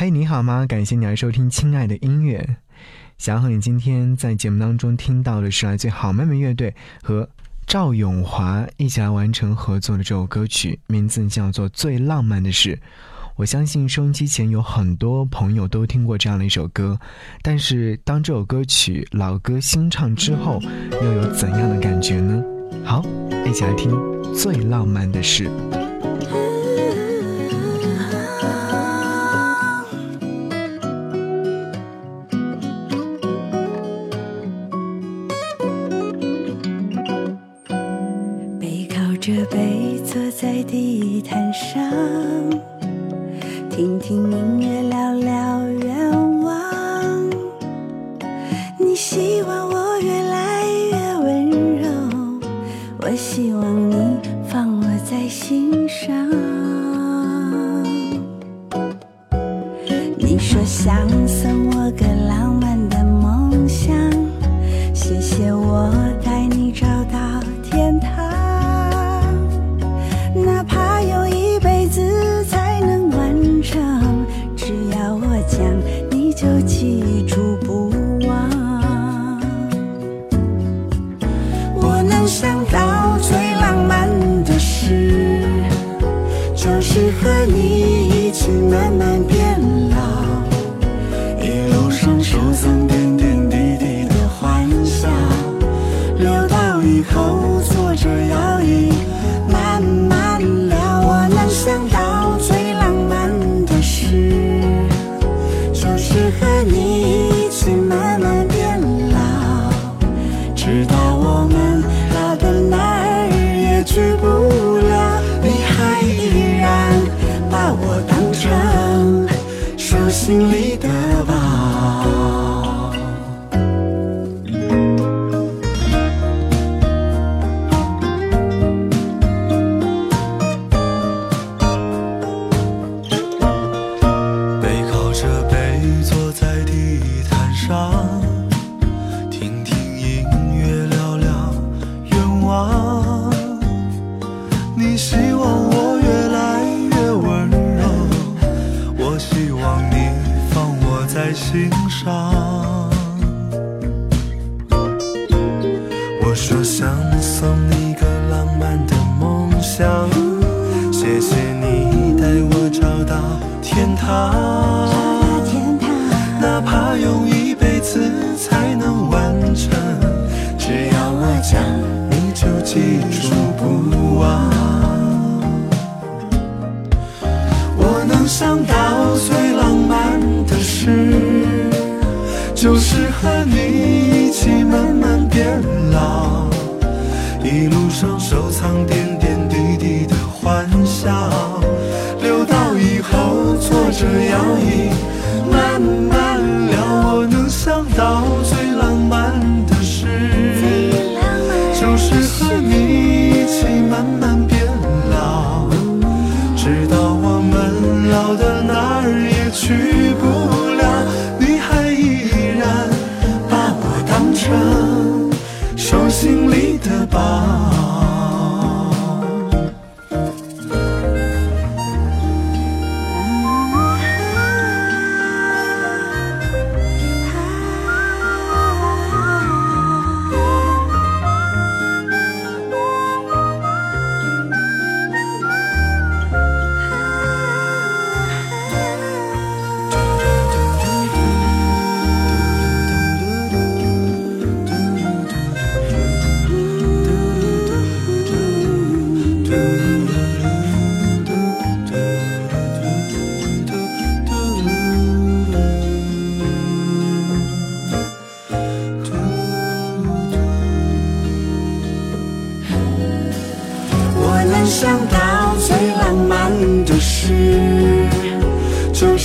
嘿，你好吗？感谢你来收听《亲爱的音乐》。想要和你今天在节目当中听到的是来自好妹妹乐队和赵咏华一起来完成合作的这首歌曲，名字叫做《最浪漫的事》。我相信收音机前有很多朋友都听过这样的一首歌，但是当这首歌曲老歌新唱之后，又有怎样的感觉呢？好，一起来听《最浪漫的事》。聊聊心里想送你个浪漫的梦想，谢谢你带我找到天堂，哪怕用一辈子才能完成，只要我讲，你就记住不忘。我能想到最浪漫的事。就是和你一起慢慢一路上收藏点点滴滴的欢笑，留到以后坐着摇椅慢慢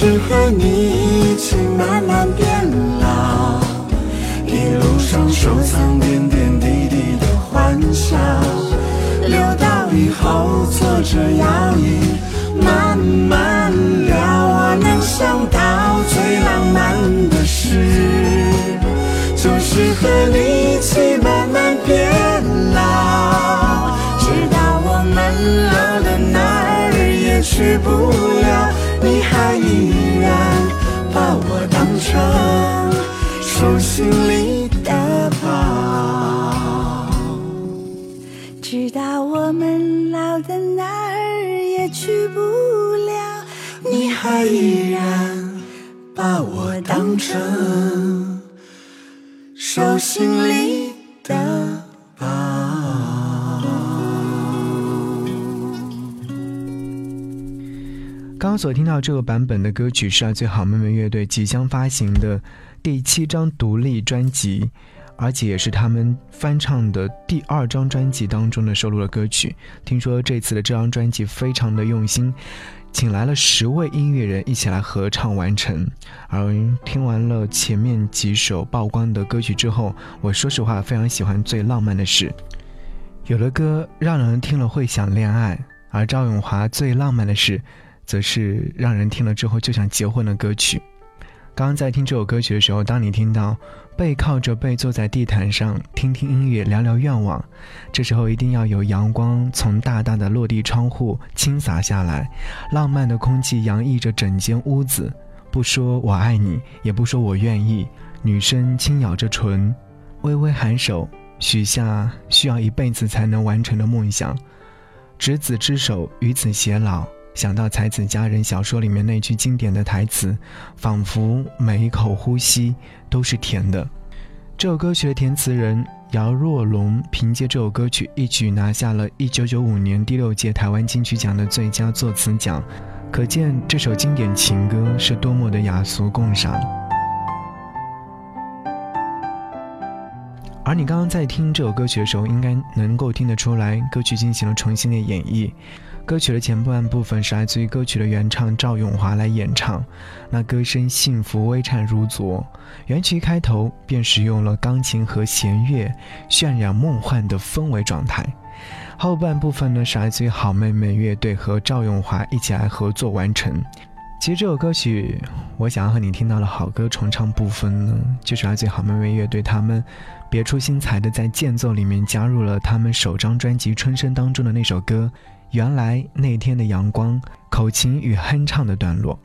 是和你一起慢慢变老，一路上收藏点点滴滴的欢笑，留到以后坐着摇椅慢慢聊。我能想到最浪漫的事，就是和你一起慢慢成手心里的宝直到我们老的哪儿也去不了你还依然把我当成手心里的刚刚所听到这个版本的歌曲是最好妹妹乐队即将发行的第七张独立专辑。而且也是他们翻唱的第二张专辑当中的收录的歌曲。听说这次的这张专辑非常的用心，请来了十位音乐人一起来合唱完成。而听完了前面几首曝光的歌曲之后，我说实话非常喜欢最浪漫的事。有的歌让人听了会想恋爱，而赵咏华最浪漫的事，则是让人听了之后就想结婚的歌曲。刚刚在听这首歌曲的时候，当你听到背靠着背坐在地毯上听听音乐聊聊愿望，这时候一定要有阳光从大大的落地窗户倾洒下来，浪漫的空气洋溢着整间屋子。不说我爱你，也不说我愿意，女生轻咬着唇，微微颔首，许下需要一辈子才能完成的梦想。执子之手，与子偕老。想到《才子佳人》小说里面那句经典的台词，仿佛每一口呼吸都是甜的。这首歌曲的填词人姚若龙凭借这首歌曲一举拿下了一九九五年第六届台湾金曲奖的最佳作词奖，可见这首经典情歌是多么的雅俗共赏。而你刚刚在听这首歌曲的时候，应该能够听得出来，歌曲进行了重新的演绎。歌曲的前半部分是来自于歌曲的原唱赵咏华来演唱，那歌声幸福微颤如昨。原曲一开头便使用了钢琴和弦乐，渲染梦幻的氛围状态。后半部分呢是来自于好妹妹乐队和赵咏华一起来合作完成。其实这首歌曲，我想要和你听到的好歌重唱部分呢，就是来自于好妹妹乐队他们别出心裁的在间奏里面加入了他们首张专辑《春生》当中的那首歌。原来那天的阳光，口琴与哼唱的段落，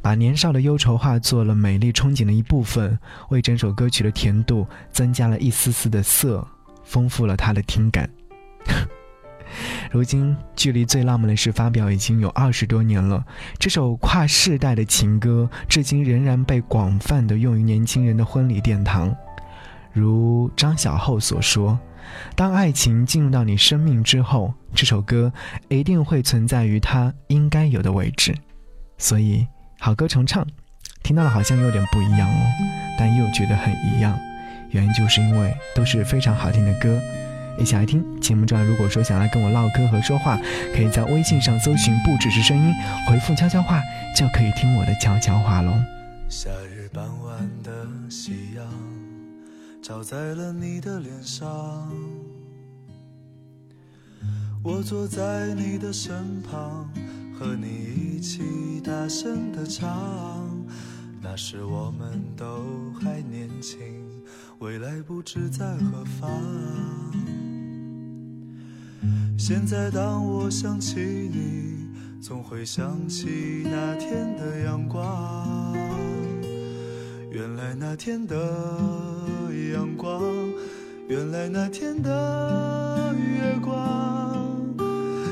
把年少的忧愁化作了美丽憧憬的一部分，为整首歌曲的甜度增加了一丝丝的色，丰富了它的听感。如今距离最浪漫的事发表已经有二十多年了，这首跨世代的情歌，至今仍然被广泛的用于年轻人的婚礼殿堂。如张小厚所说。当爱情进入到你生命之后，这首歌一定会存在于它应该有的位置。所以，好歌重唱，听到了好像有点不一样哦，但又觉得很一样。原因就是因为都是非常好听的歌。一起来听节目中，如果说想来跟我唠嗑和说话，可以在微信上搜寻“不只是声音”，回复“悄悄话”就可以听我的悄悄话喽。夏日傍晚的夕阳。照在了你的脸上，我坐在你的身旁，和你一起大声的唱。那时我们都还年轻，未来不知在何方。现在当我想起你，总会想起那天的阳光。原来那天的阳光，原来那天的月光，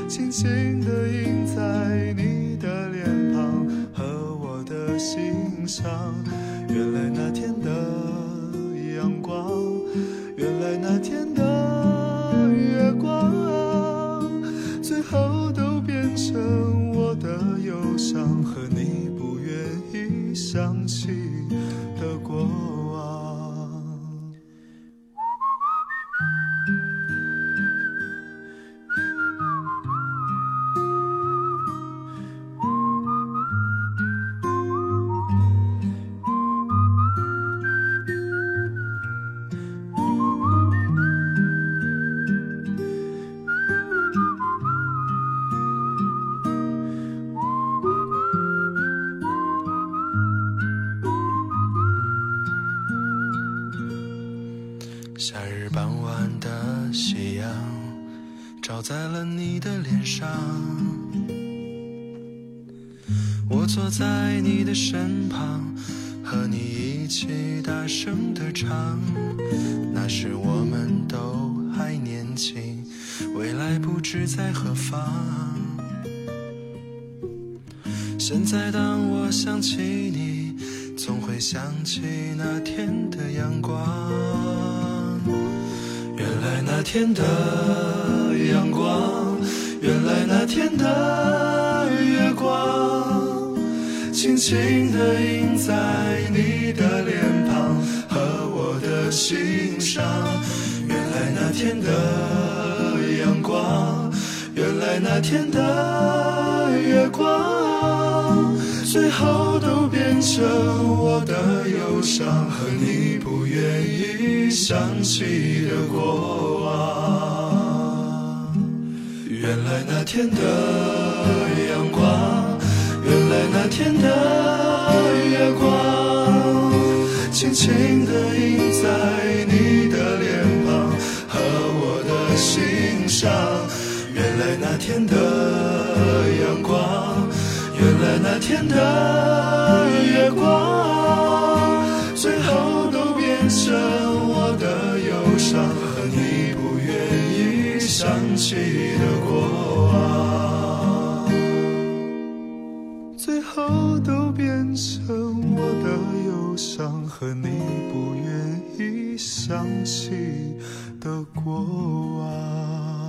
轻轻地印在你的脸庞和我的心上。原来那天的阳光，原来那天的照在了你的脸上。我坐在你的身旁，和你一起大声的唱。那时我们都还年轻，未来不知在何方。现在当我想起你，总会想起那天的阳光。原来那天的阳光，原来那天的月光，轻轻地印在你的脸庞和我的心上。原来那天的阳光，原来那天的月光，最后都变成我的忧伤和你不愿意想起的过往。原来那天的阳光，原来那天的月光，轻轻地印在你的脸庞和我的心上。原来那天的阳光，原来那天的月光，最后都变成我的忧伤和你不愿意想起的和你不愿意想起的过往。